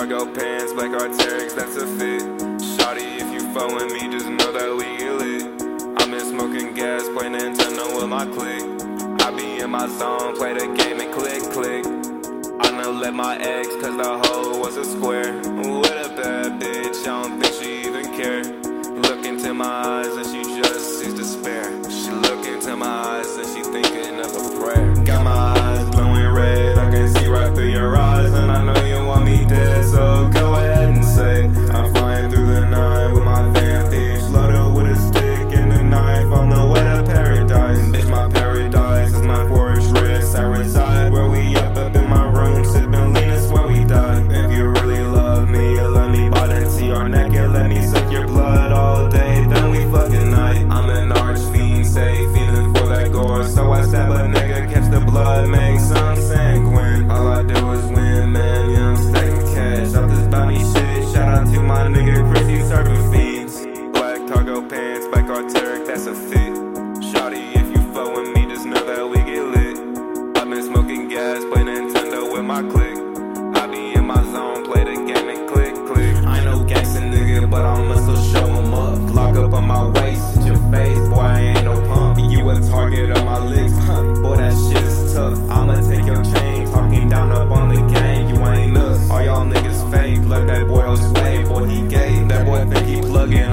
cargo pants, black Arc'teryx, that's a fit. Shawty, if you with me, just know that we lit. I'm in smoking gas, play Nintendo with my clique. I be in my zone, play the game and click, click. I know let my ex, cause the hoe was a square. What a bad bitch, me suck your blood all day. Then we fucking night. I'm an arch fiend, say feeling for that gore, so I stab a nigga, catch the blood, make some sanguine. All I do is win, man. Yeah, I'm stacking cash off this bounty shit. Shout out to my nigga Chris, you serving fiends. Black cargo pants, black Arc'teryx, that's a fit. But I'ma still show 'em up. Lock up on my waist, hit your face, boy, I ain't no punk. You a target on my licks, huh? Boy, that shit is tough. I'ma take your chain, talking down up on the gang. You ain't us. All y'all niggas fake, let that boy sway. Boy, he gay. That boy think he plugging.